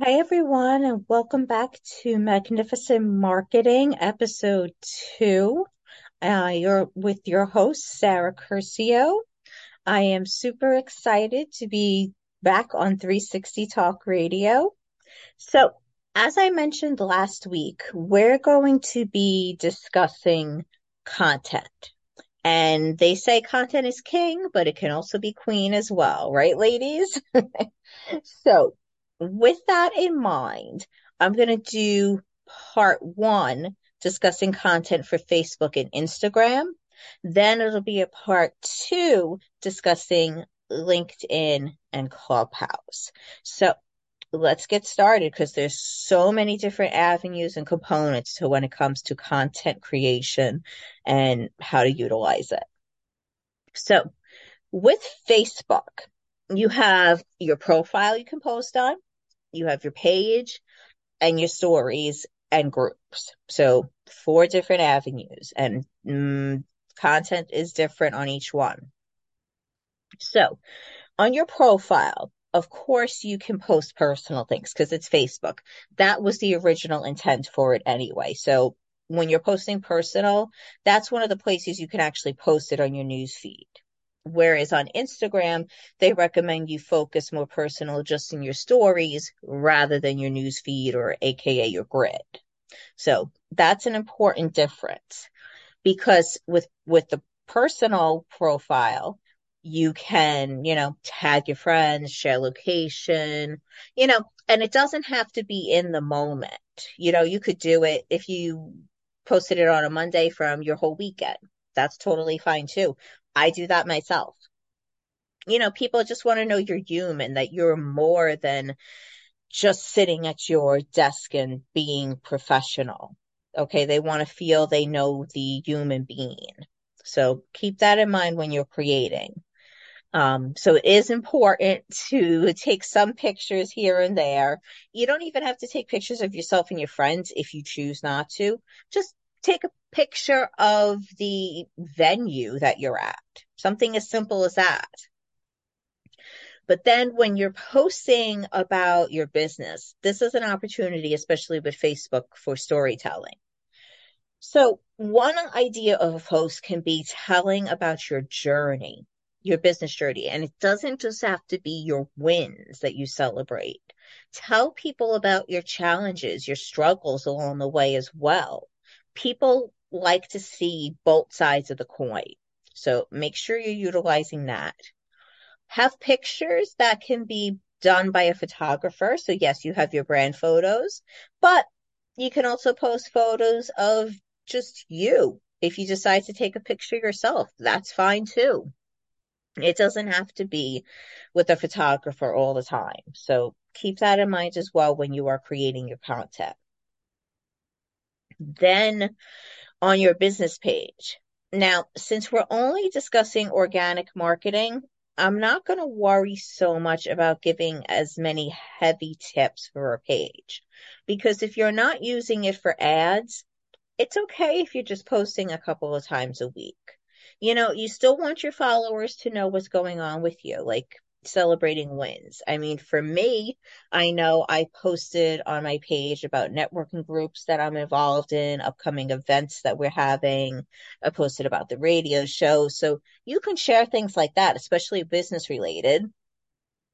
Hi, everyone, and welcome back to Magnificent Marketing, episode two. Uh, you're with your host, Sarah Curcio. I am super excited to be back on 360 Talk Radio. So, as I mentioned last week, we're going to be discussing content. And they say content is king, but it can also be queen as well, right, ladies? so, with that in mind, I'm going to do part one discussing content for Facebook and Instagram. Then it'll be a part two discussing LinkedIn and Clubhouse. So let's get started because there's so many different avenues and components to when it comes to content creation and how to utilize it. So with Facebook, you have your profile you can post on, you have your page and your stories and groups. So four different avenues and mm, content is different on each one. So on your profile, of course you can post personal things because it's Facebook. That was the original intent for it anyway. So when you're posting personal, that's one of the places you can actually post it on your news feed. Whereas on Instagram, they recommend you focus more personal just in your stories rather than your news feed or AKA your grid. So that's an important difference because with, with the personal profile, you can, you know, tag your friends, share location, you know, and it doesn't have to be in the moment. You know, you could do it if you posted it on a Monday from your whole weekend. That's totally fine too. I do that myself. You know, people just want to know you're human, that you're more than just sitting at your desk and being professional. Okay. They want to feel they know the human being. So keep that in mind when you're creating. Um, so it is important to take some pictures here and there. You don't even have to take pictures of yourself and your friends if you choose not to. Just take a picture of the venue that you're at. Something as simple as that. But then when you're posting about your business, this is an opportunity, especially with Facebook for storytelling. So one idea of a post can be telling about your journey your business journey. And it doesn't just have to be your wins that you celebrate. Tell people about your challenges, your struggles along the way as well. People like to see both sides of the coin. So make sure you're utilizing that. Have pictures that can be done by a photographer. So yes, you have your brand photos, but you can also post photos of just you. If you decide to take a picture yourself, that's fine too. It doesn't have to be with a photographer all the time. So keep that in mind as well when you are creating your content. Then on your business page. Now, since we're only discussing organic marketing, I'm not going to worry so much about giving as many heavy tips for a page. Because if you're not using it for ads, it's okay if you're just posting a couple of times a week. You know, you still want your followers to know what's going on with you, like celebrating wins. I mean, for me, I know I posted on my page about networking groups that I'm involved in, upcoming events that we're having. I posted about the radio show. So you can share things like that, especially business related.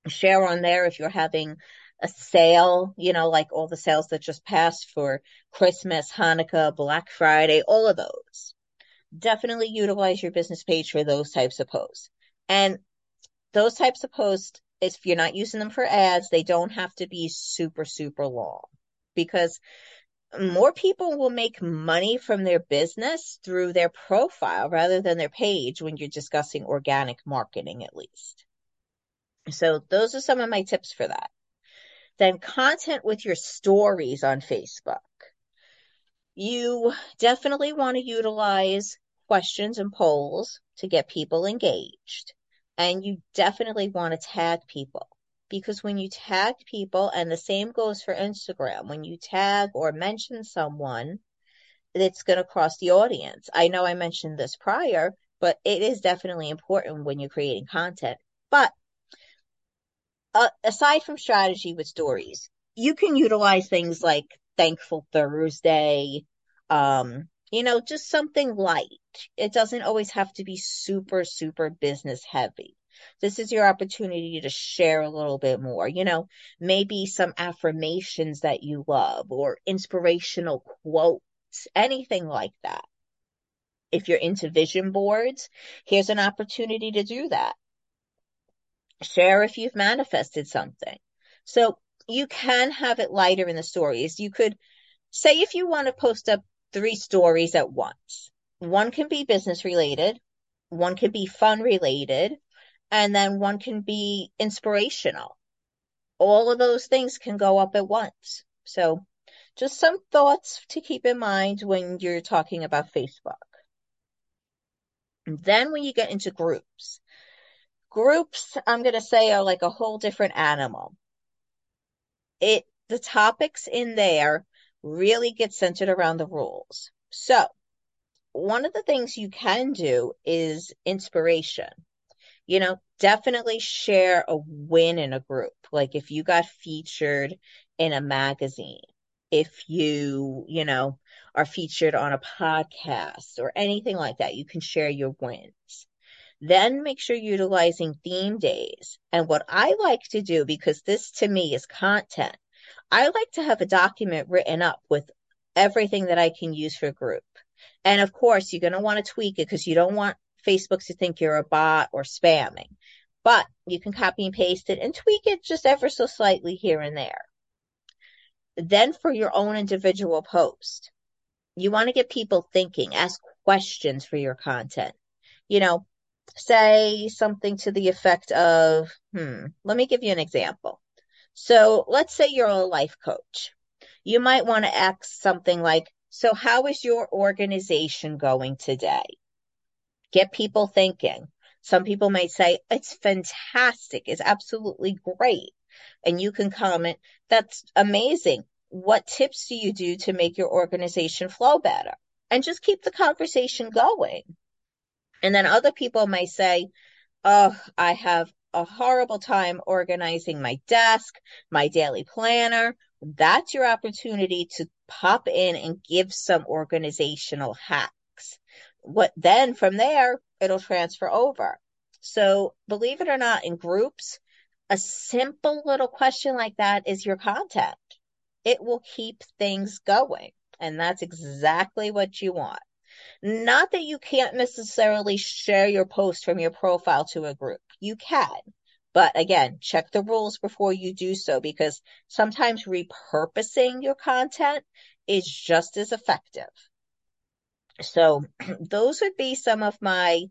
Share on there if you're having a sale, you know, like all the sales that just passed for Christmas, Hanukkah, Black Friday, all of those definitely utilize your business page for those types of posts. And those types of posts, if you're not using them for ads, they don't have to be super, super long because more people will make money from their business through their profile rather than their page when you're discussing organic marketing, at least. So those are some of my tips for that. Then content with your stories on Facebook you definitely want to utilize questions and polls to get people engaged. And you definitely want to tag people because when you tag people, and the same goes for Instagram, when you tag or mention someone, it's going to cross the audience. I know I mentioned this prior, but it is definitely important when you're creating content. But uh, aside from strategy with stories, you can utilize things like Thankful Thursday, um, you know, just something light. It doesn't always have to be super, super business heavy. This is your opportunity to share a little bit more, you know, maybe some affirmations that you love or inspirational quotes, anything like that. If you're into vision boards, here's an opportunity to do that. Share if you've manifested something. So you can have it lighter in the stories. You could say if you want to post up three stories at once. One can be business related, one can be fun related, and then one can be inspirational. All of those things can go up at once. So just some thoughts to keep in mind when you're talking about Facebook. And then when you get into groups, groups, I'm going to say are like a whole different animal. It, the topics in there really get centered around the rules. So one of the things you can do is inspiration. You know, definitely share a win in a group. Like if you got featured in a magazine, if you, you know, are featured on a podcast or anything like that, you can share your wins. Then make sure you're utilizing theme days. And what I like to do, because this to me is content, I like to have a document written up with everything that I can use for group. And of course, you're going to want to tweak it because you don't want Facebook to think you're a bot or spamming. But you can copy and paste it and tweak it just ever so slightly here and there. Then for your own individual post, you want to get people thinking, ask questions for your content. You know, say something to the effect of, hmm, let me give you an example. So let's say you're a life coach. You might want to ask something like, so how is your organization going today? Get people thinking. Some people might say, it's fantastic. It's absolutely great. And you can comment, that's amazing. What tips do you do to make your organization flow better? And just keep the conversation going. And then other people might say, oh, I have a horrible time organizing my desk, my daily planner, that's your opportunity to pop in and give some organizational hacks. What then from there, it'll transfer over. So believe it or not, in groups, a simple little question like that is your content. It will keep things going. And that's exactly what you want. Not that you can't necessarily share your post from your profile to a group. You can. But again, check the rules before you do so because sometimes repurposing your content is just as effective. So those would be some of my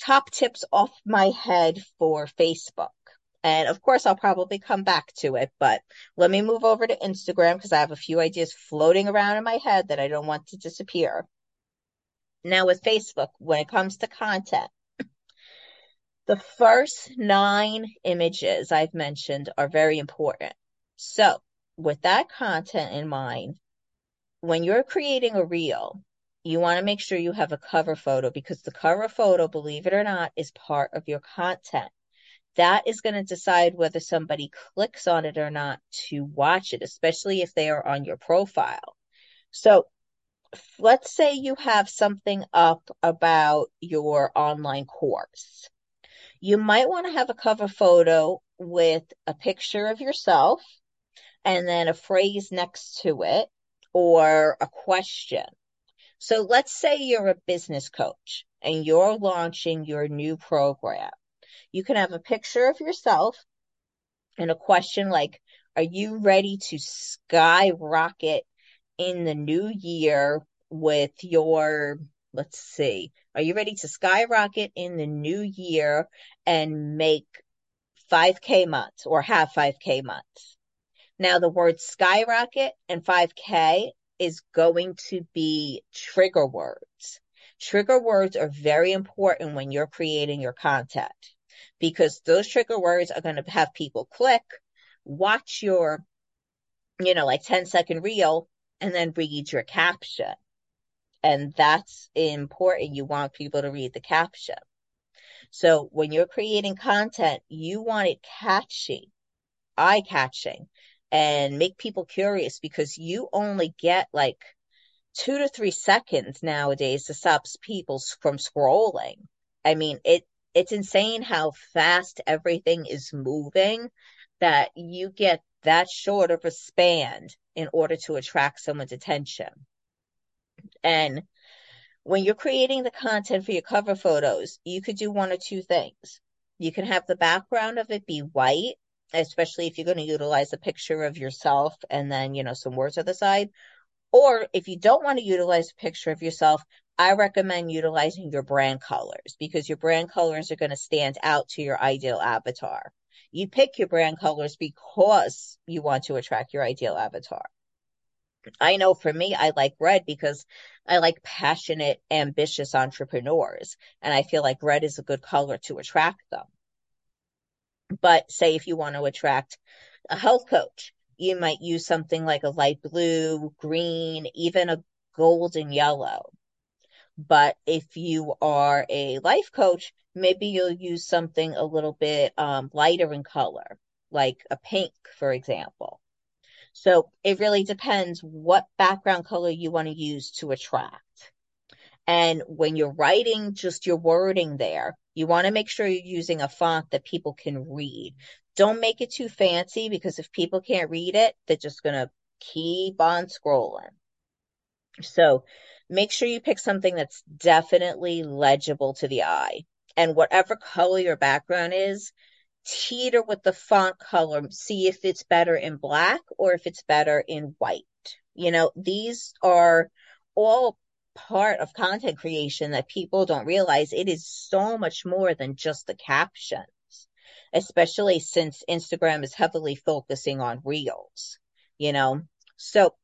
top tips off my head for Facebook. And of course, I'll probably come back to it, but let me move over to Instagram because I have a few ideas floating around in my head that I don't want to disappear. Now with Facebook, when it comes to content, the first nine images I've mentioned are very important. So with that content in mind, when you're creating a reel, you want to make sure you have a cover photo because the cover photo, believe it or not, is part of your content. That is going to decide whether somebody clicks on it or not to watch it, especially if they are on your profile. So let's say you have something up about your online course. You might want to have a cover photo with a picture of yourself and then a phrase next to it or a question. So let's say you're a business coach and you're launching your new program. You can have a picture of yourself and a question like, are you ready to skyrocket in the new year with your, let's see, are you ready to skyrocket in the new year and make 5K months or have 5K months? Now, the word skyrocket and 5K is going to be trigger words. Trigger words are very important when you're creating your content because those trigger words are going to have people click, watch your, you know, like 10 second reel and then read your caption. And that's important. You want people to read the caption. So when you're creating content, you want it catchy, eye catching. and make people curious because you only get like two to three seconds nowadays to stop people from scrolling. I mean, it it's insane how fast everything is moving that you get that short of a span in order to attract someone's attention. And when you're creating the content for your cover photos, you could do one or two things. You can have the background of it be white, especially if you're going to utilize a picture of yourself and then, you know, some words on the side. Or if you don't want to utilize a picture of yourself, I recommend utilizing your brand colors because your brand colors are going to stand out to your ideal avatar. You pick your brand colors because you want to attract your ideal avatar. I know for me, I like red because I like passionate, ambitious entrepreneurs. And I feel like red is a good color to attract them. But say if you want to attract a health coach, you might use something like a light blue, green, even a golden yellow. But if you are a life coach, maybe you'll use something a little bit um, lighter in color, like a pink, for example. So it really depends what background color you want to use to attract. And when you're writing just your wording there, you want to make sure you're using a font that people can read. Don't make it too fancy because if people can't read it, they're just going to keep on scrolling. So make sure you pick something that's definitely legible to the eye. And whatever color your background is, teeter with the font color, see if it's better in black or if it's better in white. You know, these are all part of content creation that people don't realize. It is so much more than just the captions, especially since Instagram is heavily focusing on reels, you know. So,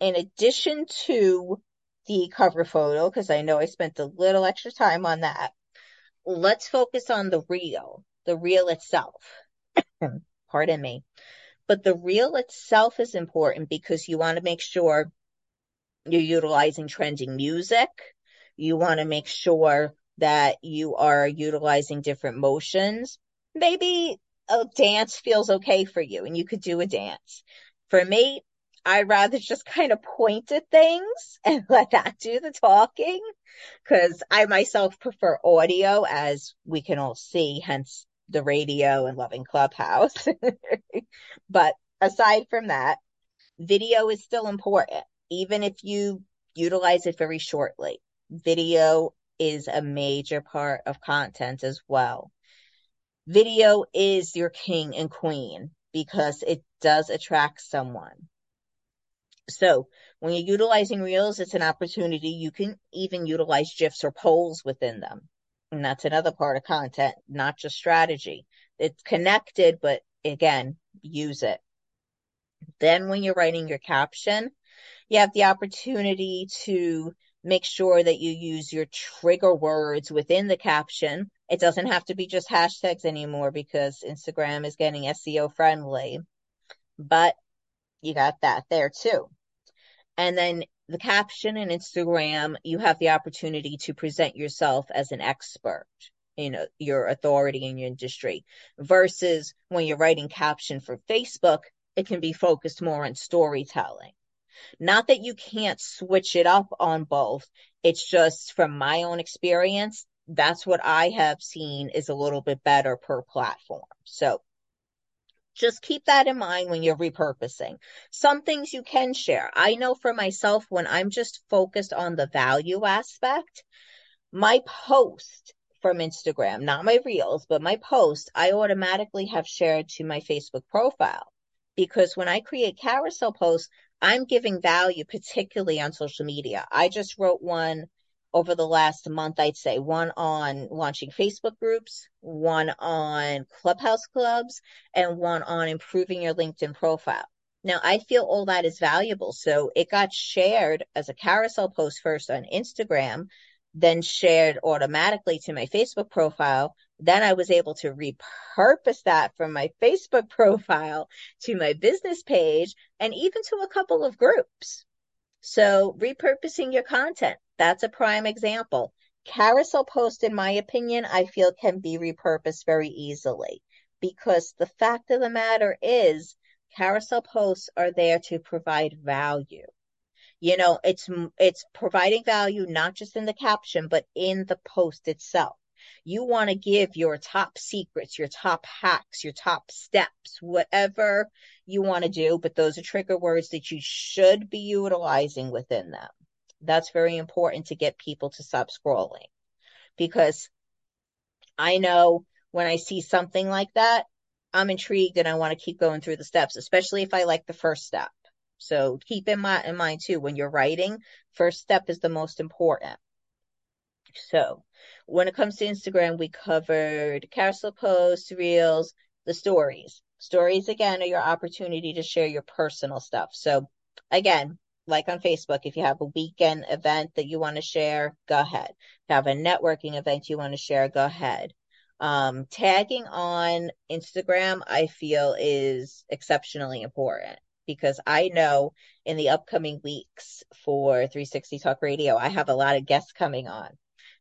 in addition to the cover photo, because I know I spent a little extra time on that, let's focus on the reel the reel itself. Pardon me. But the reel itself is important because you want to make sure you're utilizing trending music. You want to make sure that you are utilizing different motions. Maybe a dance feels okay for you and you could do a dance. For me, I'd rather just kind of point at things and let that do the talking because I myself prefer audio as we can all see, hence the radio and loving Clubhouse. but aside from that, video is still important, even if you utilize it very shortly. Video is a major part of content as well. Video is your king and queen because it does attract someone. So when you're utilizing reels, it's an opportunity. You can even utilize GIFs or polls within them. And that's another part of content, not just strategy. It's connected, but again, use it. Then when you're writing your caption, you have the opportunity to make sure that you use your trigger words within the caption. It doesn't have to be just hashtags anymore because Instagram is getting SEO friendly, but you got that there too. And then the caption in Instagram, you have the opportunity to present yourself as an expert, know, your authority in your industry versus when you're writing caption for Facebook, it can be focused more on storytelling. Not that you can't switch it up on both. It's just from my own experience, that's what I have seen is a little bit better per platform. So just keep that in mind when you're repurposing. Some things you can share. I know for myself, when I'm just focused on the value aspect, my post from Instagram, not my reels, but my post, I automatically have shared to my Facebook profile. Because when I create carousel posts, I'm giving value, particularly on social media. I just wrote one over the last month, I'd say one on launching Facebook groups, one on clubhouse clubs, and one on improving your LinkedIn profile. Now, I feel all that is valuable. So it got shared as a carousel post first on Instagram, then shared automatically to my Facebook profile. Then I was able to repurpose that from my Facebook profile to my business page and even to a couple of groups. So repurposing your content, that's a prime example. Carousel post, in my opinion, I feel can be repurposed very easily because the fact of the matter is carousel posts are there to provide value. You know, it's it's providing value not just in the caption, but in the post itself. You want to give your top secrets, your top hacks, your top steps, whatever you want to do, but those are trigger words that you should be utilizing within them. That's very important to get people to stop scrolling because I know when I see something like that, I'm intrigued and I want to keep going through the steps, especially if I like the first step. So keep in mind, in mind too, when you're writing, first step is the most important. So when it comes to Instagram, we covered carousel posts, reels, the stories. Stories again are your opportunity to share your personal stuff. So again, like on Facebook, if you have a weekend event that you want to share, go ahead. If you have a networking event you want to share, go ahead. Um, tagging on Instagram, I feel is exceptionally important because I know in the upcoming weeks for 360 Talk Radio, I have a lot of guests coming on.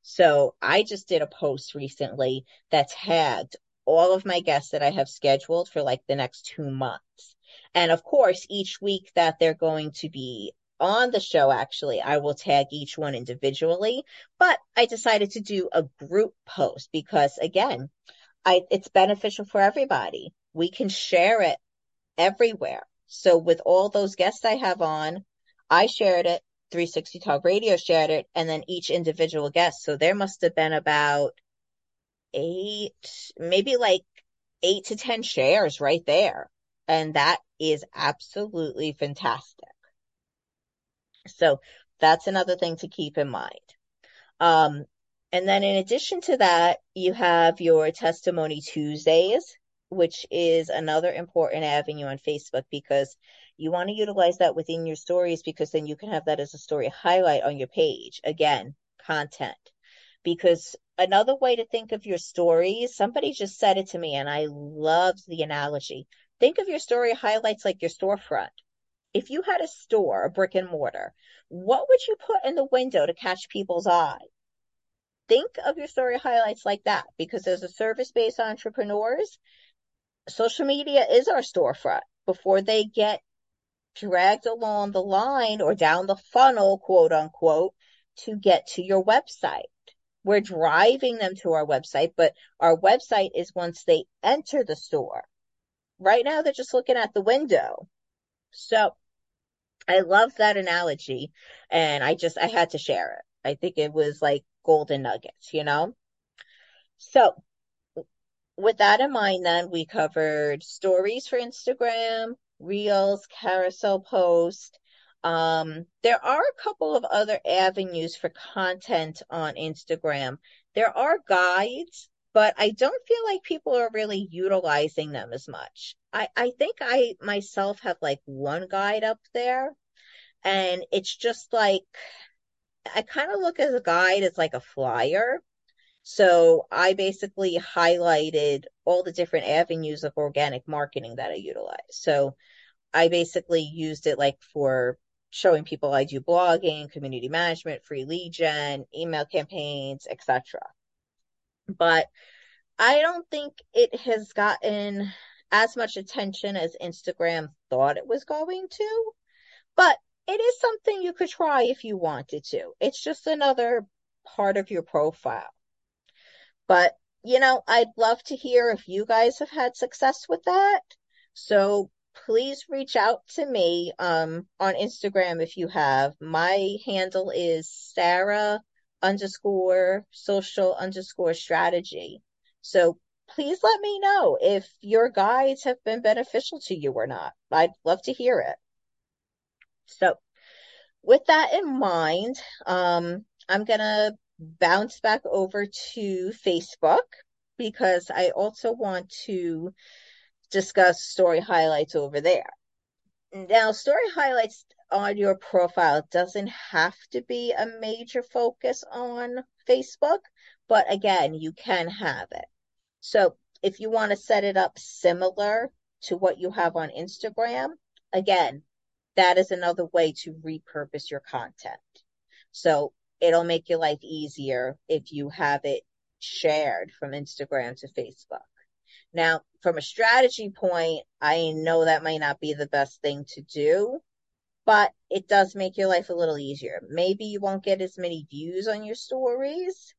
So I just did a post recently that tagged all of my guests that I have scheduled for like the next two months. And of course, each week that they're going to be on the show, actually, I will tag each one individually. But I decided to do a group post because, again, I, it's beneficial for everybody. We can share it everywhere. So with all those guests I have on, I shared it. 360 Talk Radio shared it, and then each individual guest. So there must have been about eight, maybe like eight to 10 shares right there. And that is absolutely fantastic. So that's another thing to keep in mind. Um, and then in addition to that, you have your Testimony Tuesdays, which is another important avenue on Facebook because you want to utilize that within your stories because then you can have that as a story highlight on your page. Again, content. Because another way to think of your stories, somebody just said it to me and I loved the analogy. Think of your story highlights like your storefront. If you had a store, a brick and mortar, what would you put in the window to catch people's eye? Think of your story highlights like that because as a service based entrepreneurs, social media is our storefront before they get dragged along the line or down the funnel, quote unquote, to get to your website. We're driving them to our website, but our website is once they enter the store. Right now, they're just looking at the window. So I love that analogy and I just, I had to share it. I think it was like golden nuggets, you know? So with that in mind, then we covered stories for Instagram, reels, carousel post. Um, there are a couple of other avenues for content on Instagram. There are guides, but I don't feel like people are really utilizing them as much. I, I think I myself have like one guide up there, and it's just like I kind of look as a guide as like a flyer so I basically highlighted all the different avenues of organic marketing that I utilize. So I basically used it like for showing people I do blogging, community management, free lead gen, email campaigns, etc. But I don't think it has gotten as much attention as Instagram thought it was going to. But it is something you could try if you wanted to. It's just another part of your profile. But, you know, I'd love to hear if you guys have had success with that. So please reach out to me um, on Instagram if you have. My handle is Sarah underscore social underscore strategy. So please let me know if your guides have been beneficial to you or not. I'd love to hear it. So with that in mind, um, I'm going to bounce back over to Facebook because I also want to discuss story highlights over there. Now, story highlights on your profile doesn't have to be a major focus on Facebook, but again, you can have it. So if you want to set it up similar to what you have on Instagram, again, that is another way to repurpose your content. So it'll make your life easier if you have it shared from Instagram to Facebook. Now, from a strategy point, I know that might not be the best thing to do, but it does make your life a little easier. Maybe you won't get as many views on your stories,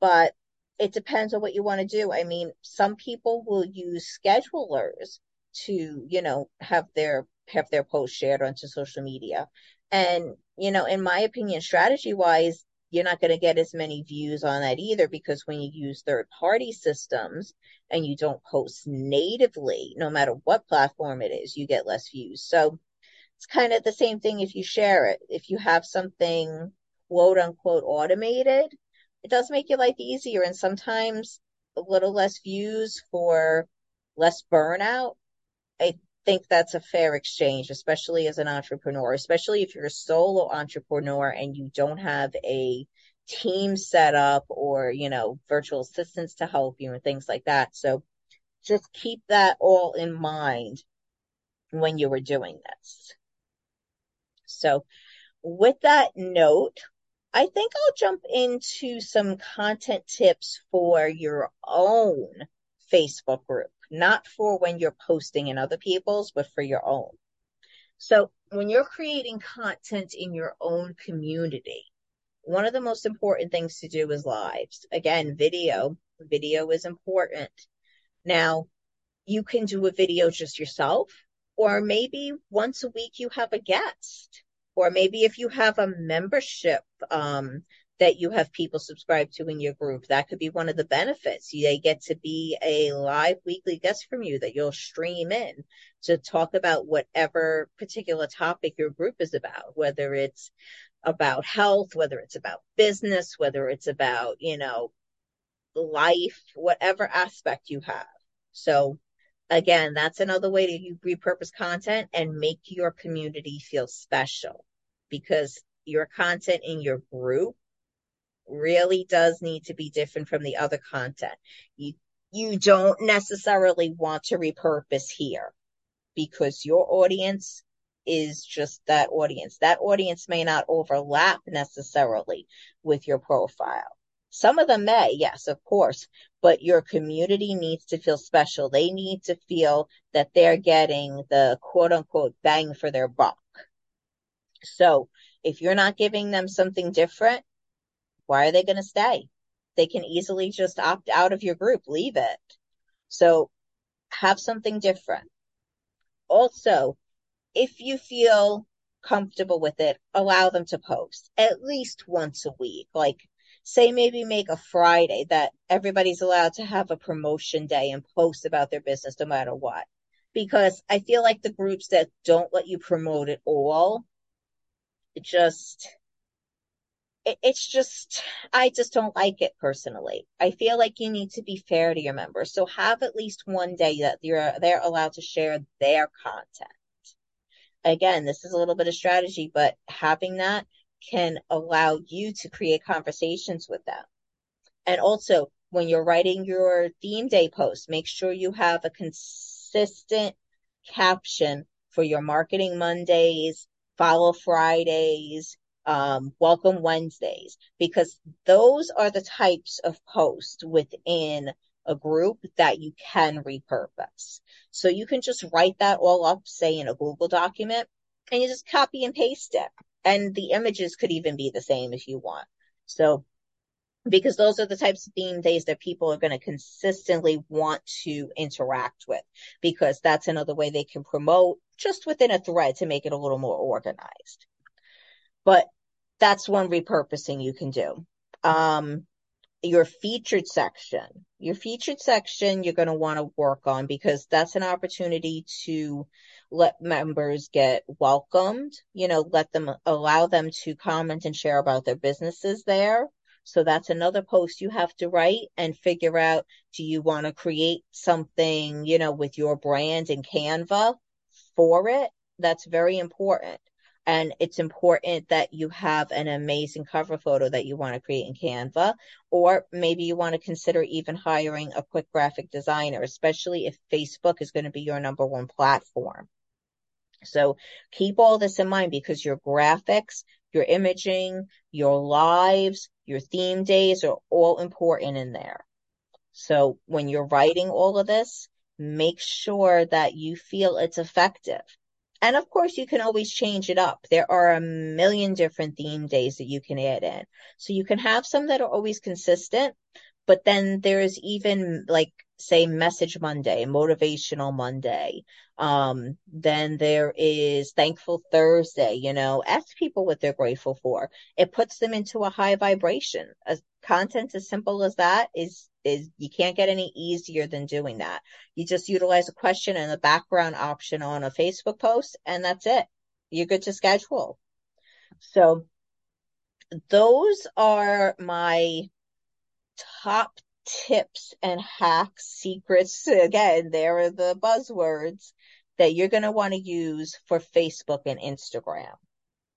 but it depends on what you want to do. I mean, some people will use schedulers to, you know, have their have their posts shared onto social media. And, you know, in my opinion, strategy wise, you're not going to get as many views on that either because when you use third party systems and you don't post natively, no matter what platform it is, you get less views. So it's kind of the same thing if you share it. If you have something quote unquote automated, it does make your life easier and sometimes a little less views for less burnout. Think that's a fair exchange, especially as an entrepreneur, especially if you're a solo entrepreneur and you don't have a team set up or, you know, virtual assistants to help you and things like that. So just keep that all in mind when you were doing this. So with that note, I think I'll jump into some content tips for your own Facebook group, not for when you're posting in other people's, but for your own. So when you're creating content in your own community, one of the most important things to do is lives. Again, video. Video is important. Now, you can do a video just yourself, or maybe once a week you have a guest or maybe if you have a membership um, that you have people subscribe to in your group, that could be one of the benefits. They get to be a live weekly guest from you that you'll stream in to talk about whatever particular topic your group is about, whether it's about health, whether it's about business, whether it's about, you know, life, whatever aspect you have. So again, that's another way to repurpose content and make your community feel special because your content in your group really does need to be different from the other content. You you don't necessarily want to repurpose here because your audience is just that audience. That audience may not overlap necessarily with your profile. Some of them may, yes, of course, but your community needs to feel special. They need to feel that they're getting the quote unquote bang for their buck. So if you're not giving them something different, why are they going to stay? They can easily just opt out of your group, leave it. So have something different. Also, if you feel comfortable with it, allow them to post at least once a week. Like say maybe make a Friday that everybody's allowed to have a promotion day and post about their business no matter what. Because I feel like the groups that don't let you promote at all, it just, it, it's just, I just don't like it personally. I feel like you need to be fair to your members. So have at least one day that you're, they're allowed to share their content. Again, this is a little bit of strategy, but having that can allow you to create conversations with them. And also, when you're writing your theme day post, make sure you have a consistent caption for your marketing Mondays, follow Fridays, um, welcome Wednesdays, because those are the types of posts within a group that you can repurpose. So you can just write that all up, say in a Google document, and you just copy and paste it and the images could even be the same if you want. So, because those are the types of theme days that people are going to consistently want to interact with, because that's another way they can promote just within a thread to make it a little more organized. But that's one repurposing you can do. Um, your featured section, your featured section, you're going to want to work on because that's an opportunity to let members get welcomed, you know, let them allow them to comment and share about their businesses there. So that's another post you have to write and figure out do you want to create something, you know, with your brand in Canva for it? That's very important. And it's important that you have an amazing cover photo that you want to create in Canva, or maybe you want to consider even hiring a quick graphic designer, especially if Facebook is going to be your number one platform. So keep all this in mind because your graphics, your imaging, your lives, your theme days are all important in there. So when you're writing all of this, make sure that you feel it's effective. And of course, you can always change it up. There are a million different theme days that you can add in. So you can have some that are always consistent, but then there's even like, say, Message Monday, Motivational Monday. Um, then there is Thankful Thursday, you know, ask people what they're grateful for. It puts them into a high vibration. As content as simple as that is is you can't get any easier than doing that. You just utilize a question and a background option on a Facebook post, and that's it. You're good to schedule. So those are my top tips and hacks, secrets. Again, there are the buzzwords that you're going to want to use for Facebook and Instagram.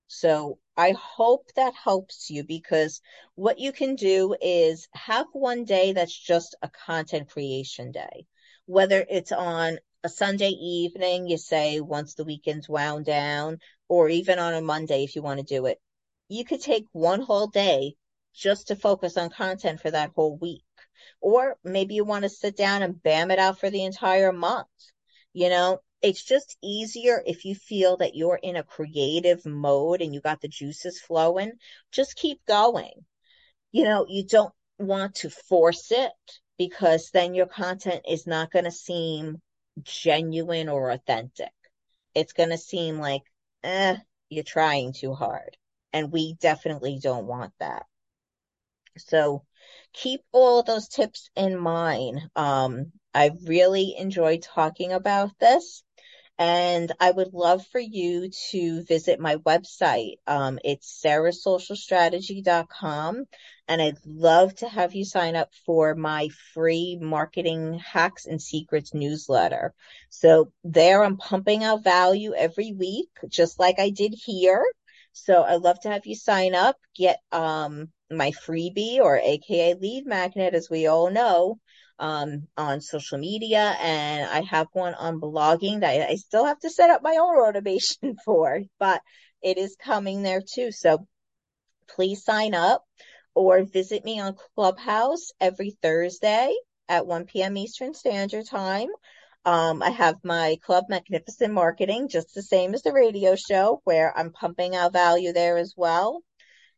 So I hope that helps you because what you can do is have one day that's just a content creation day. Whether it's on a Sunday evening, you say once the weekend's wound down, or even on a Monday if you want to do it. You could take one whole day just to focus on content for that whole week. Or maybe you want to sit down and bam it out for the entire month. You know, it's just easier if you feel that you're in a creative mode and you got the juices flowing. Just keep going. You know, you don't want to force it because then your content is not going to seem genuine or authentic. It's going to seem like, eh, you're trying too hard. And we definitely don't want that. So keep all those tips in mind. Um, I really enjoyed talking about this. And I would love for you to visit my website. Um, it's sarahsocialstrategy.com. And I'd love to have you sign up for my free marketing hacks and secrets newsletter. So there I'm pumping out value every week, just like I did here. So I'd love to have you sign up, get um, my freebie or AKA lead magnet, as we all know, um, on social media, and I have one on blogging that I still have to set up my own automation for, but it is coming there too. So please sign up or visit me on Clubhouse every Thursday at 1 p.m. Eastern Standard Time. Um, I have my Club Magnificent Marketing, just the same as the radio show, where I'm pumping out value there as well.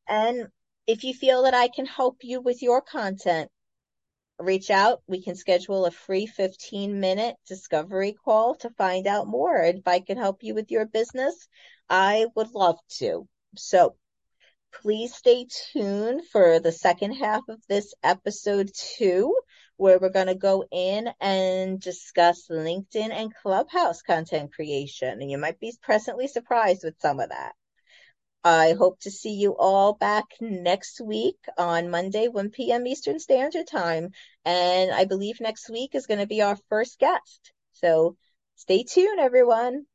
And if you feel that I can help you with your content, reach out. We can schedule a free 15 minute discovery call to find out more. And if I can help you with your business, I would love to. So please stay tuned for the second half of this episode two, where we're going to go in and discuss LinkedIn and Clubhouse content creation. And you might be presently surprised with some of that. I hope to see you all back next week on Monday, 1 p.m. Eastern Standard Time. And I believe next week is going to be our first guest. So stay tuned, everyone.